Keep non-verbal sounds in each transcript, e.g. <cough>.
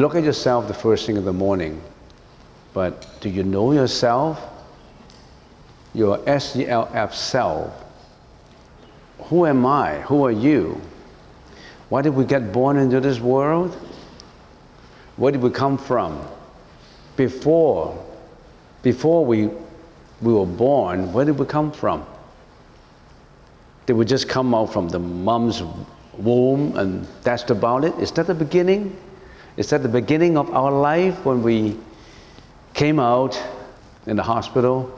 You look at yourself the first thing in the morning, but do you know yourself? Your S-E-L-F self. Who am I? Who are you? Why did we get born into this world? Where did we come from? Before, before we, we were born, where did we come from? Did we just come out from the mom's womb and that's about it? Is that the beginning? Is at the beginning of our life when we came out in the hospital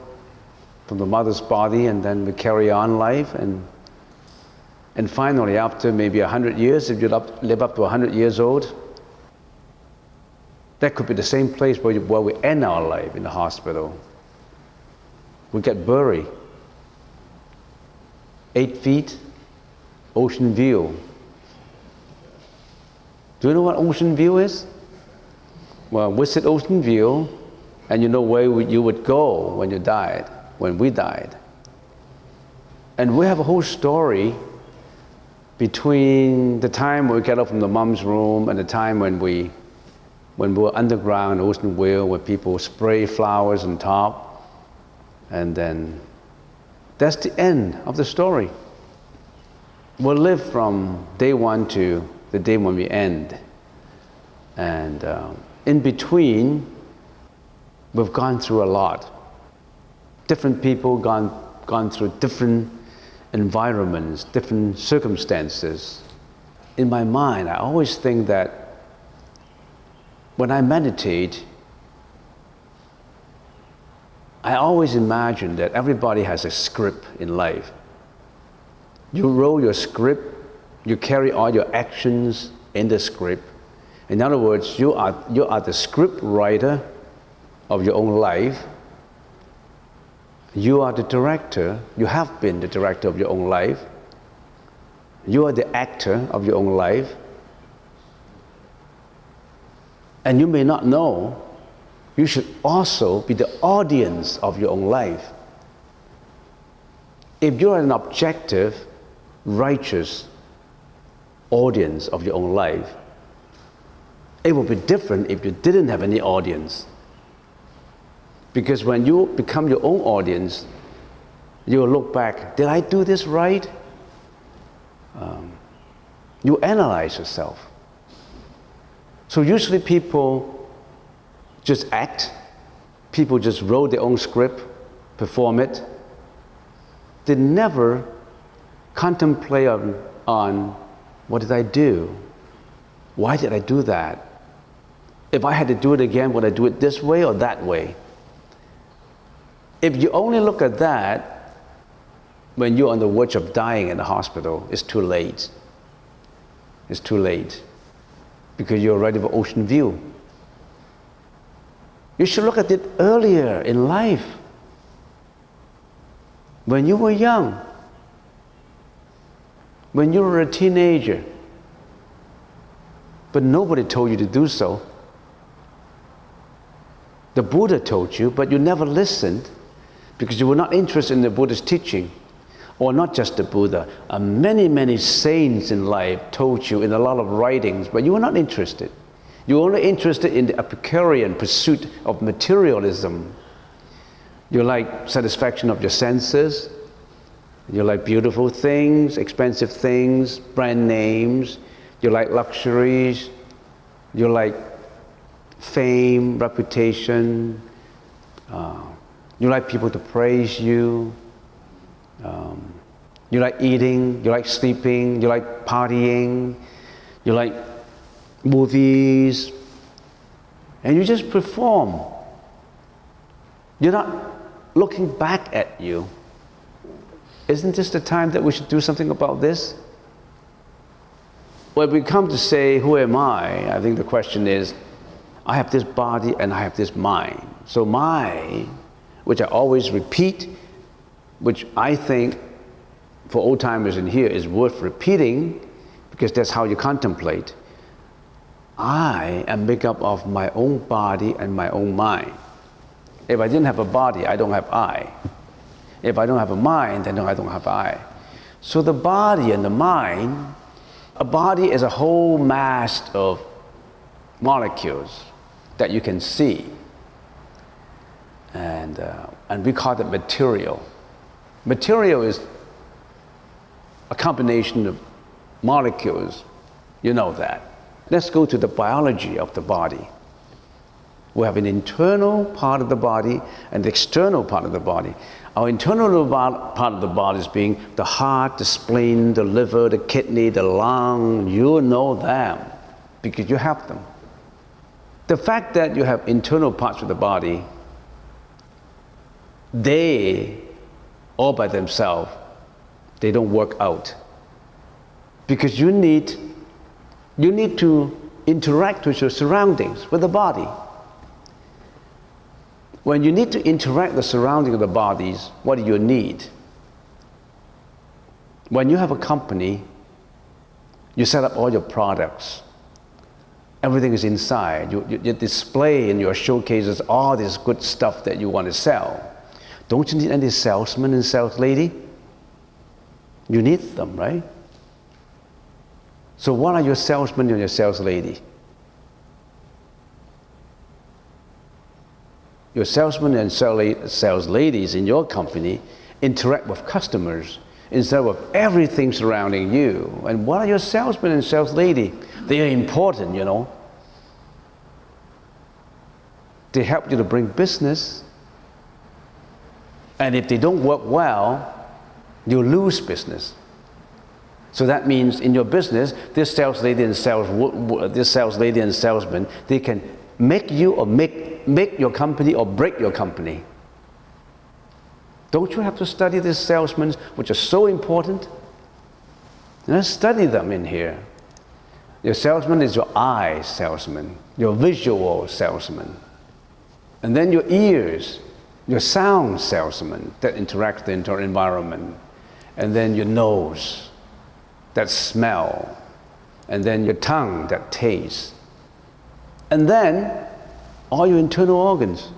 from the mother's body and then we carry on life. And and finally after maybe 100 years if you live up to 100 years old that could be the same place where, where we end our life in the hospital. We get buried. Eight feet ocean view do you know what ocean view is well visit ocean view and you know where you would go when you died, when we died. And we have a whole story between the time we get up from the mom's room and the time when we, when we were underground, Ocean View, where people spray flowers on top. And then that's the end of the story. We'll live from day one to the day when we end. And uh, in between, We've gone through a lot. Different people gone, gone through different environments, different circumstances. In my mind, I always think that when I meditate, I always imagine that everybody has a script in life. You roll your script, you carry all your actions in the script. In other words, you are, you are the script writer of your own life. You are the director, you have been the director of your own life. You are the actor of your own life. And you may not know, you should also be the audience of your own life. If you're an objective, righteous audience of your own life, it would be different if you didn't have any audience. Because when you become your own audience, you will look back, did I do this right? Um, you analyze yourself. So usually people just act, people just wrote their own script, perform it. They never contemplate on, on what did I do? Why did I do that? If I had to do it again, would I do it this way or that way? If you only look at that when you're on the verge of dying in the hospital, it's too late. It's too late because you're already of ocean view. You should look at it earlier in life. When you were young, when you were a teenager, but nobody told you to do so. The Buddha told you, but you never listened because you were not interested in the Buddha's teaching. Or not just the Buddha, uh, many, many saints in life told you in a lot of writings, but you were not interested. You were only interested in the Epicurean pursuit of materialism. You like satisfaction of your senses. You like beautiful things, expensive things, brand names. You like luxuries. You like fame, reputation. Uh, you like people to praise you. Um, you like eating. You like sleeping. You like partying. You like movies. And you just perform. You're not looking back at you. Isn't this the time that we should do something about this? When we come to say, Who am I? I think the question is, I have this body and I have this mind. So, my which I always repeat, which I think for old timers in here is worth repeating because that's how you contemplate. I am made up of my own body and my own mind. If I didn't have a body, I don't have I. If I don't have a mind, then I don't have I. So the body and the mind, a body is a whole mass of molecules that you can see. And, uh, and we call it material. Material is a combination of molecules. You know that. Let's go to the biology of the body. We have an internal part of the body and the external part of the body. Our internal part of the body is being the heart, the spleen, the liver, the kidney, the lung. You know them because you have them. The fact that you have internal parts of the body, they, all by themselves, they don't work out. Because you need, you need to interact with your surroundings, with the body. When you need to interact the surrounding of the bodies, what do you need? When you have a company, you set up all your products. Everything is inside. You, you, you display in your showcases all this good stuff that you want to sell. Don't you need any salesman and sales lady? You need them, right? So what are your salesman and your sales lady? Your salesmen and sales ladies in your company interact with customers instead of everything surrounding you. And what are your salesmen and sales lady? They are important, you know. They help you to bring business. And if they don't work well, you lose business. So that means in your business, this sales lady and sales, this sales lady and salesman, they can make you or make make your company or break your company. Don't you have to study these salesmen, which are so important? Let's study them in here. Your salesman is your eye salesman, your visual salesman. And then your ears, your sound salesman that interact with the environment. And then your nose, that smell. And then your tongue, that taste. And then all your internal organs.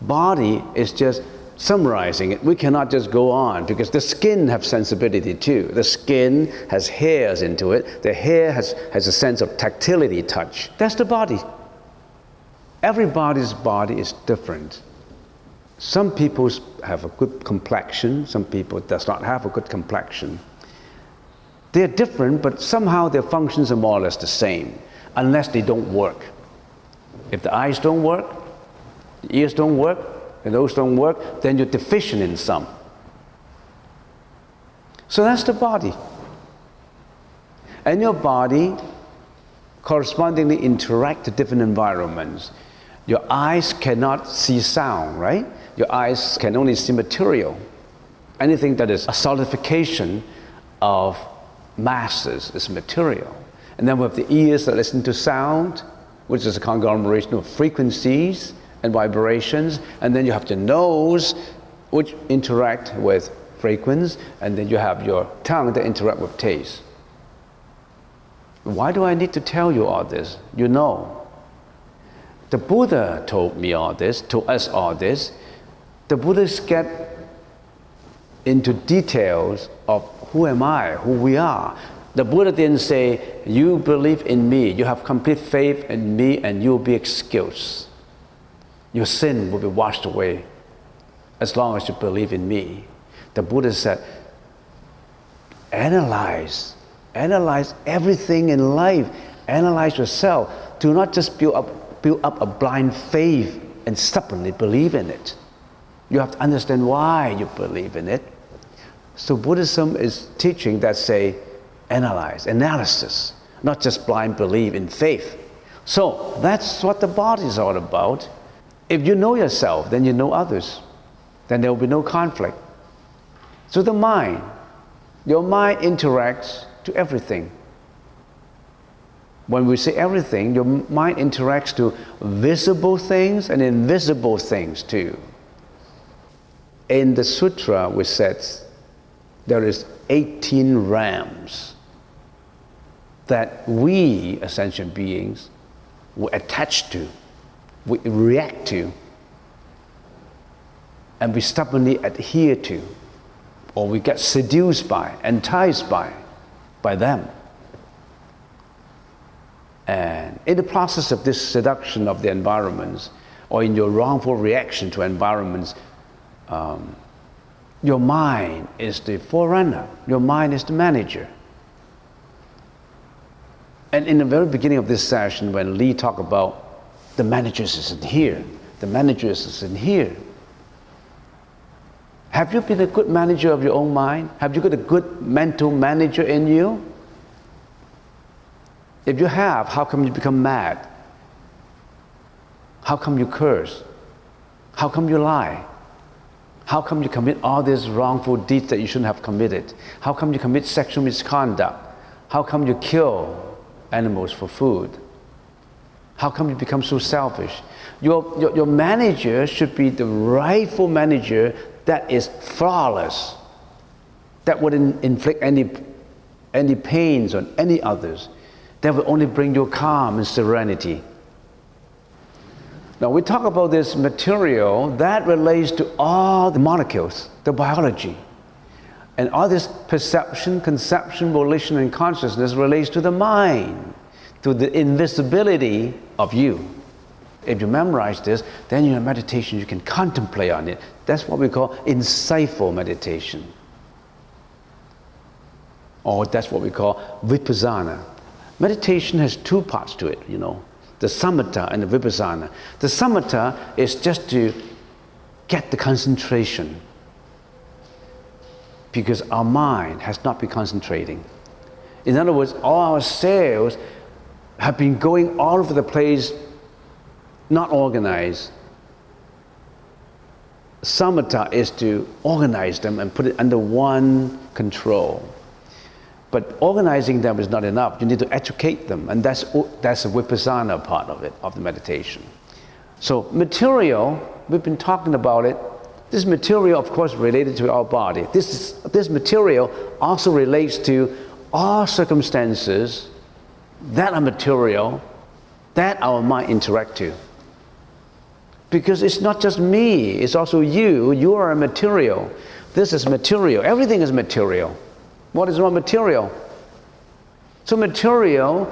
Body is just summarizing it. We cannot just go on because the skin has sensibility too. The skin has hairs into it. The hair has, has a sense of tactility, touch. That's the body. Everybody's body is different. Some people have a good complexion, some people does not have a good complexion. They're different, but somehow their functions are more or less the same, unless they don't work. If the eyes don't work, the ears don't work, and those don't work, then you're deficient in some. So that's the body. And your body correspondingly interact to different environments. Your eyes cannot see sound, right? Your eyes can only see material. Anything that is a solidification of masses is material. And then have the ears that listen to sound, which is a conglomeration of frequencies and vibrations, and then you have the nose, which interact with frequency, and then you have your tongue that interact with taste. Why do I need to tell you all this? You know. The Buddha told me all this, told us all this. The Buddhists get into details of who am I, who we are. The Buddha didn't say, You believe in me, you have complete faith in me, and you'll be excused. Your sin will be washed away as long as you believe in me. The Buddha said, Analyze, analyze everything in life, analyze yourself. Do not just build up, build up a blind faith and stubbornly believe in it. You have to understand why you believe in it. So Buddhism is teaching that say, analyze, analysis, not just blind belief in faith. So that's what the body is all about. If you know yourself, then you know others. Then there will be no conflict. So the mind, your mind interacts to everything. When we say everything, your mind interacts to visible things and invisible things too. In the sutra, we said there is 18 realms that we, as sentient beings, we attach to, we react to, and we stubbornly adhere to, or we get seduced by, enticed by, by them. And in the process of this seduction of the environments, or in your wrongful reaction to environments, um, your mind is the forerunner, your mind is the manager. And in the very beginning of this session, when Lee talked about the managers isn't here, the managers isn't here. Have you been a good manager of your own mind? Have you got a good mental manager in you? If you have, how come you become mad? How come you curse? How come you lie? How come you commit all these wrongful deeds that you shouldn't have committed? How come you commit sexual misconduct? How come you kill animals for food? How come you become so selfish? Your, your, your manager should be the rightful manager that is flawless, that wouldn't inflict any, any pains on any others, that will only bring you calm and serenity. Now, we talk about this material that relates to all the molecules, the biology. And all this perception, conception, volition, and consciousness relates to the mind, to the invisibility of you. If you memorize this, then in your meditation you can contemplate on it. That's what we call insightful meditation. Or that's what we call vipassana. Meditation has two parts to it, you know the samatha and the vipassana. The samatha is just to get the concentration because our mind has not been concentrating. In other words, all our cells have been going all over the place, not organized. Samatha is to organize them and put it under one control. But organizing them is not enough. You need to educate them, and that's, that's the vipassana part of it, of the meditation. So, material, we've been talking about it. This material, of course, related to our body. This, is, this material also relates to all circumstances that are material that our mind interact to. Because it's not just me, it's also you. You are a material. This is material. Everything is material. What is not material? So material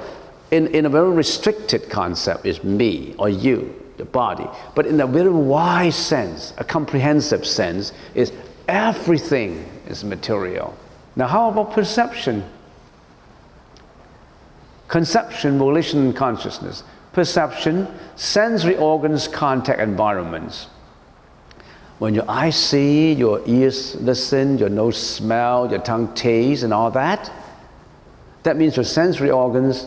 in, in a very restricted concept is me or you, the body. But in a very wide sense, a comprehensive sense, is everything is material. Now how about perception? Conception, volition, and consciousness. Perception, sensory organs, contact environments. When your eyes see, your ears listen, your nose smell, your tongue taste, and all that, that means your sensory organs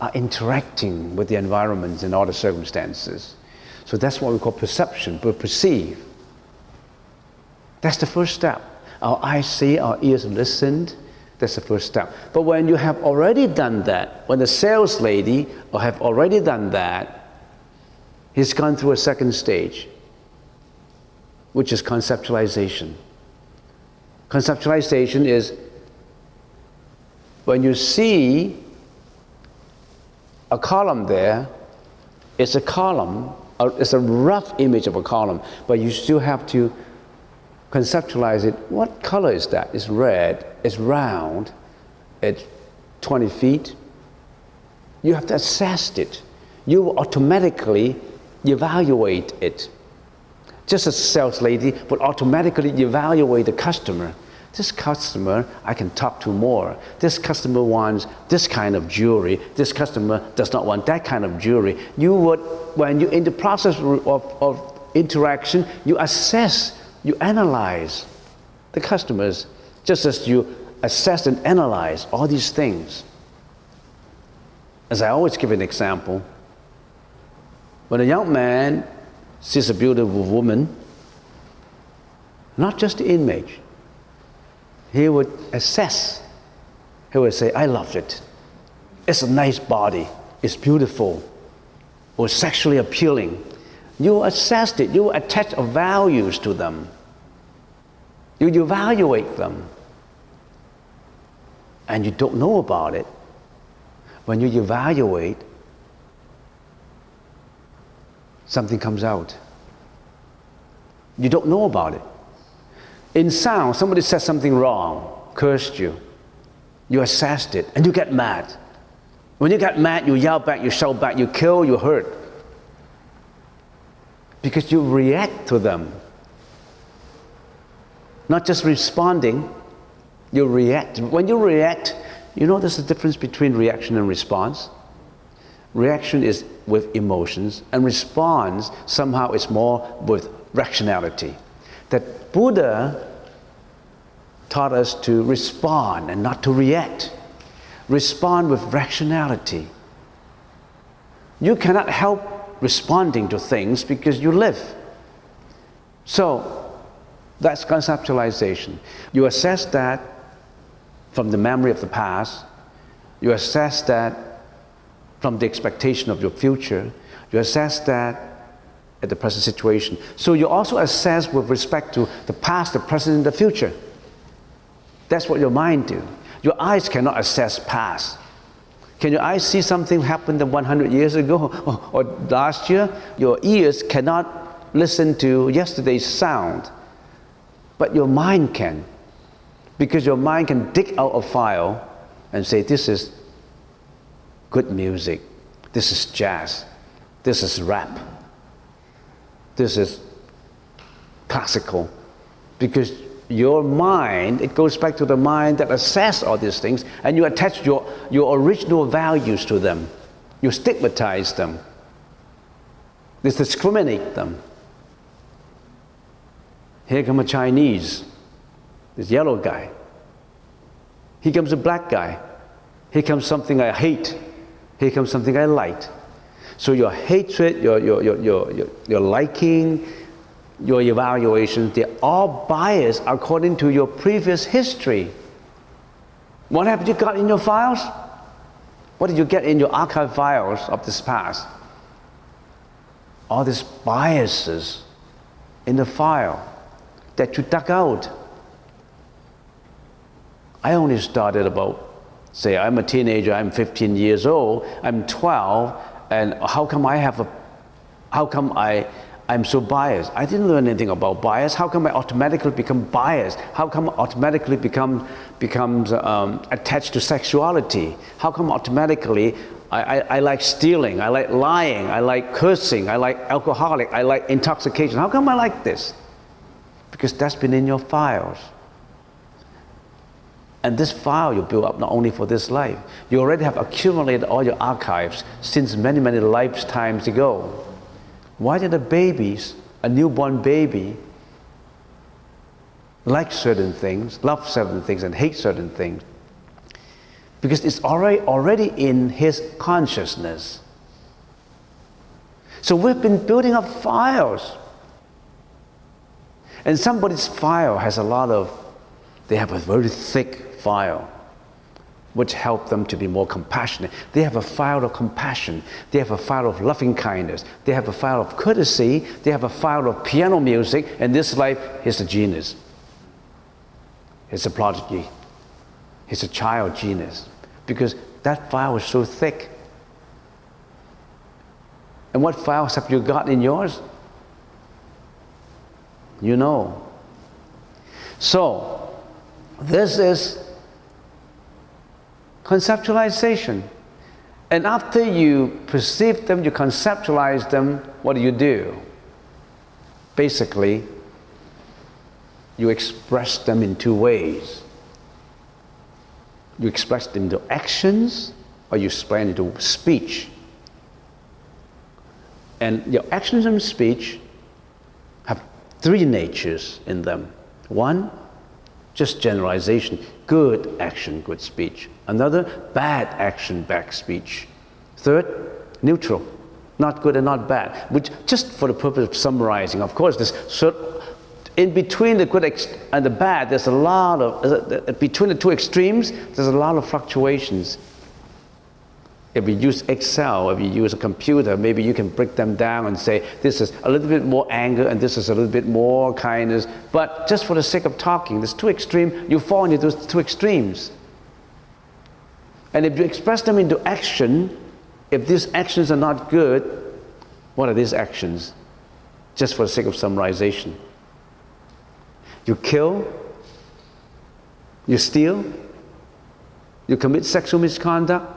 are interacting with the environment and all the circumstances. So that's what we call perception, we perceive. That's the first step. Our eyes see, our ears listen. That's the first step. But when you have already done that, when the sales lady or have already done that, he's gone through a second stage which is conceptualization. Conceptualization is when you see a column there, it's a column, it's a rough image of a column, but you still have to conceptualize it. What color is that? It's red, it's round, it's 20 feet. You have to assess it. You automatically evaluate it. Just as sales lady would automatically evaluate the customer. This customer I can talk to more. This customer wants this kind of jewelry. This customer does not want that kind of jewelry. You would, when you're in the process of, of interaction, you assess, you analyze the customers, just as you assess and analyze all these things. As I always give an example, when a young man sees a beautiful woman, not just the image, he would assess. He would say, I loved it. It's a nice body. It's beautiful. Or sexually appealing. You assess it. You attach values to them. You evaluate them. And you don't know about it. When you evaluate, something comes out. You don't know about it. In sound, somebody said something wrong, cursed you. You assessed it, and you get mad. When you get mad, you yell back, you shout back, you kill, you hurt. Because you react to them. Not just responding, you react. When you react, you know there's a difference between reaction and response. Reaction is with emotions, and response somehow is more with rationality. That Buddha taught us to respond and not to react. Respond with rationality. You cannot help responding to things because you live. So, that's conceptualization. You assess that from the memory of the past, you assess that from the expectation of your future, you assess that at the present situation. So you also assess with respect to the past, the present, and the future. That's what your mind do. Your eyes cannot assess past. Can your eyes see something happened 100 years ago <laughs> or, or last year? Your ears cannot listen to yesterday's sound. But your mind can. Because your mind can dig out a file and say, this is good music, this is jazz, this is rap, this is classical. Because your mind, it goes back to the mind that assess all these things, and you attach your, your original values to them. You stigmatize them. You discriminate them. Here comes a Chinese, this yellow guy. Here comes a black guy. Here comes something I hate. Here comes something I like. So your hatred, your, your, your, your, your, liking, your evaluations, they're all biased according to your previous history. What have you got in your files? What did you get in your archive files of this past? All these biases in the file that you dug out. I only started about, say, I'm a teenager, I'm 15 years old, I'm 12, and how come I have a, how come I, I'm so biased? I didn't learn anything about bias. How come I automatically become biased? How come I automatically become becomes um, attached to sexuality? How come automatically I, I, I, like stealing? I like lying. I like cursing. I like alcoholic. I like intoxication. How come I like this? because that's been in your files. And this file you build up not only for this life, you already have accumulated all your archives since many, many lifetimes ago. Why did a babies, a newborn baby, like certain things, love certain things, and hate certain things? Because it's already, already in his consciousness. So we've been building up files and somebody's file has a lot of, they have a very thick file, which help them to be more compassionate. They have a file of compassion. They have a file of loving kindness. They have a file of courtesy. They have a file of piano music. And this life, is a genius. It's a prodigy. It's a child genius. Because that file is so thick. And what files have you got in yours? You know. So, this is conceptualization. And after you perceive them, you conceptualize them, what do you do? Basically, you express them in two ways. You express them into actions or you express them into speech. And your actions and speech have three natures in them. One, just generalization, good action, good speech. Another, bad action, back speech. Third, neutral, not good and not bad, which just for the purpose of summarizing, of course, this in between the good and the bad, there's a lot of, between the two extremes, there's a lot of fluctuations. If you use Excel, if you use a computer, maybe you can break them down and say, this is a little bit more anger and this is a little bit more kindness. But just for the sake of talking, there's two extremes, you fall into those two extremes. And if you express them into action, if these actions are not good, what are these actions? Just for the sake of summarization. You kill, you steal, you commit sexual misconduct,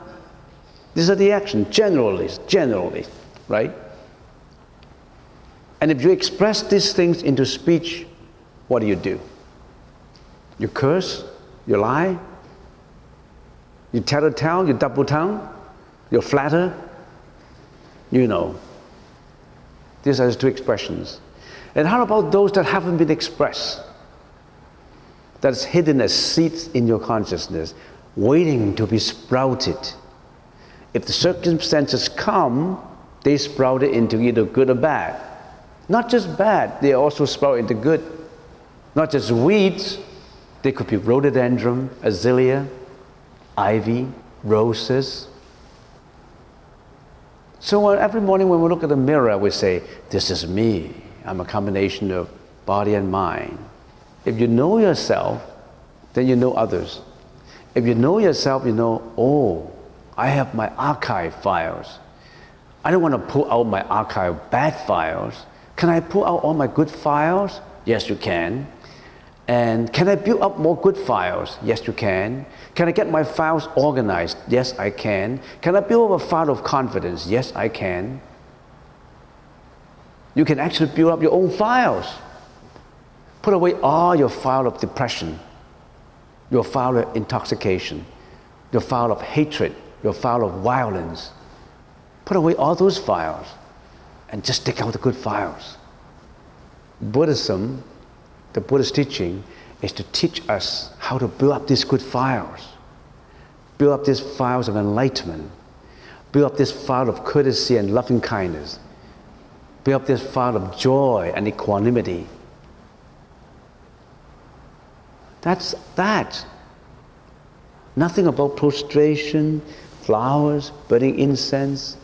These are the actions, generally, generally, right? And if you express these things into speech, what do you do? You curse, you lie, you a tale, you double tongue, you flatter, you know. These are the two expressions. And how about those that haven't been expressed? That's hidden as seeds in your consciousness, waiting to be sprouted. If the circumstances come, they sprout it into either good or bad. Not just bad, they also sprout into good. Not just weeds, they could be rhododendron, azalea, ivy, roses. So every morning when we look at the mirror, we say, This is me. I'm a combination of body and mind. If you know yourself, then you know others. If you know yourself, you know, oh, I have my archive files. I don't want to pull out my archive bad files. Can I pull out all my good files? Yes, you can. And can I build up more good files? Yes, you can. Can I get my files organized? Yes, I can. Can I build up a file of confidence? Yes, I can. You can actually build up your own files. Put away all your file of depression, your file of intoxication, your file of hatred, your file of violence. Put away all those files and just take out the good files. Buddhism, the Buddha's teaching, is to teach us how to build up these good files. Build up these files of enlightenment. Build up this file of courtesy and loving kindness. Build up this file of joy and equanimity. That's that. Nothing about prostration, flowers, burning incense,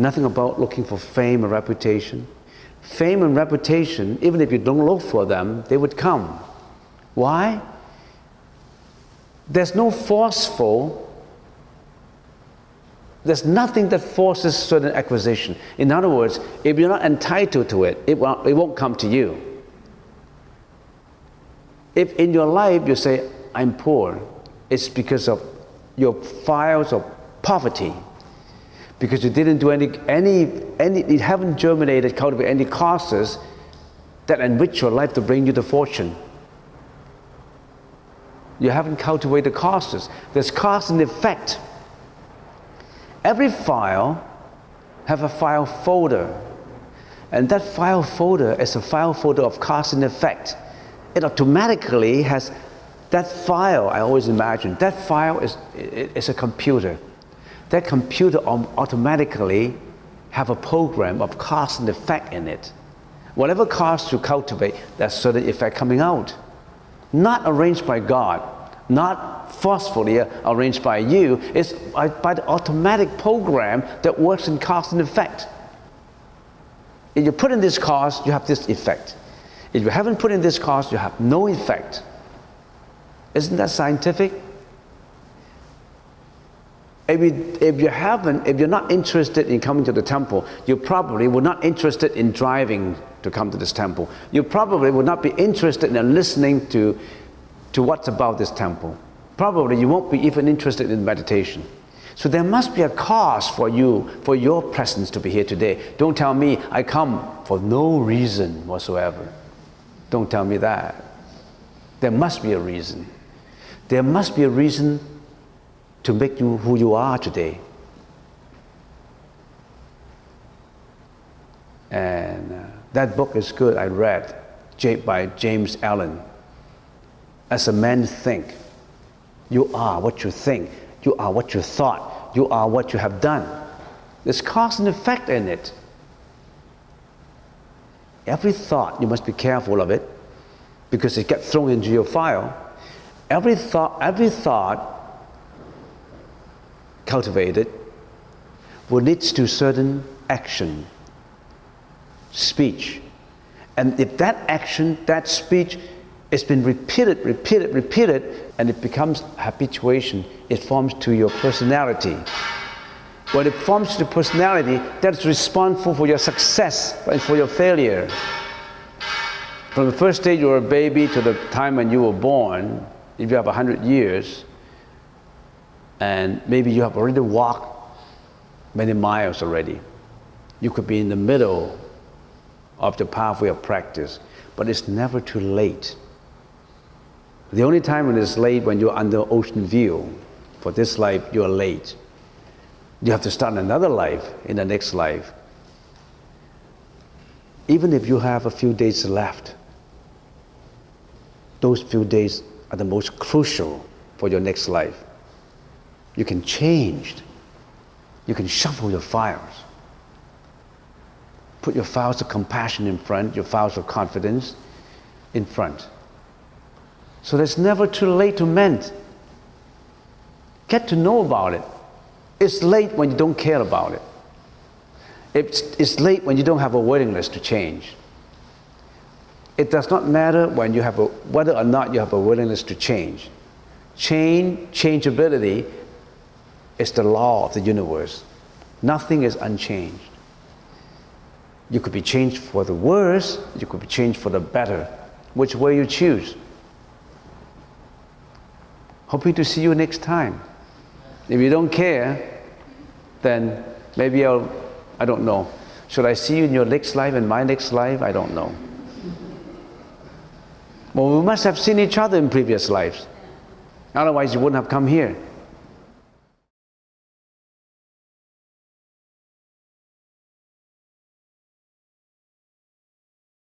Nothing about looking for fame or reputation. Fame and reputation, even if you don't look for them, they would come. Why? There's no forceful, there's nothing that forces certain acquisition. In other words, if you're not entitled to it, it won't, it won't come to you. If in your life you say, I'm poor, it's because of your files of poverty because you didn't do any, any, any you haven't germinated, cultivated any causes that enrich your life to bring you the fortune. You haven't cultivated the causes. There's cause and effect. Every file have a file folder. And that file folder is a file folder of cause and effect. It automatically has that file, I always imagine, that file is, is a computer that computer automatically have a program of cause and effect in it. Whatever cause you cultivate, there's certain effect coming out. Not arranged by God, not forcefully arranged by you, it's by the automatic program that works in cause and effect. If you put in this cause, you have this effect. If you haven't put in this cause, you have no effect. Isn't that scientific? If you, if you haven't, if you're not interested in coming to the temple, you probably were not interested in driving to come to this temple. You probably would not be interested in listening to, to what's about this temple. Probably you won't be even interested in meditation. So there must be a cause for you, for your presence to be here today. Don't tell me I come for no reason whatsoever. Don't tell me that. There must be a reason. There must be a reason to make you who you are today. And uh, that book is good, I read, by James Allen. As a man think, you are what you think, you are what you thought, you are what you have done. There's cause and effect in it. Every thought, you must be careful of it because it gets thrown into your file. Every thought, every thought cultivated will lead to certain action, speech. And if that action, that speech, has been repeated, repeated, repeated, and it becomes habituation, it forms to your personality. When it forms to personality, that's responsible for your success and for your failure. From the first day you were a baby to the time when you were born, if you have 100 years, and maybe you have already walked many miles already. You could be in the middle of the pathway of practice, but it's never too late. The only time when it's late when you're under ocean view. For this life, you're late. You have to start another life in the next life. Even if you have a few days left, those few days are the most crucial for your next life. You can change. You can shuffle your files. Put your files of compassion in front, your files of confidence in front. So it's never too late to mend. Get to know about it. It's late when you don't care about it. It's, it's late when you don't have a willingness to change. It does not matter when you have a, whether or not you have a willingness to change. Change, changeability is the law of the universe. Nothing is unchanged. You could be changed for the worse, you could be changed for the better. Which way you choose. Hoping to see you next time. If you don't care, then maybe I'll, I don't know. Should I see you in your next life and my next life? I don't know. Well, we must have seen each other in previous lives. Otherwise, you wouldn't have come here.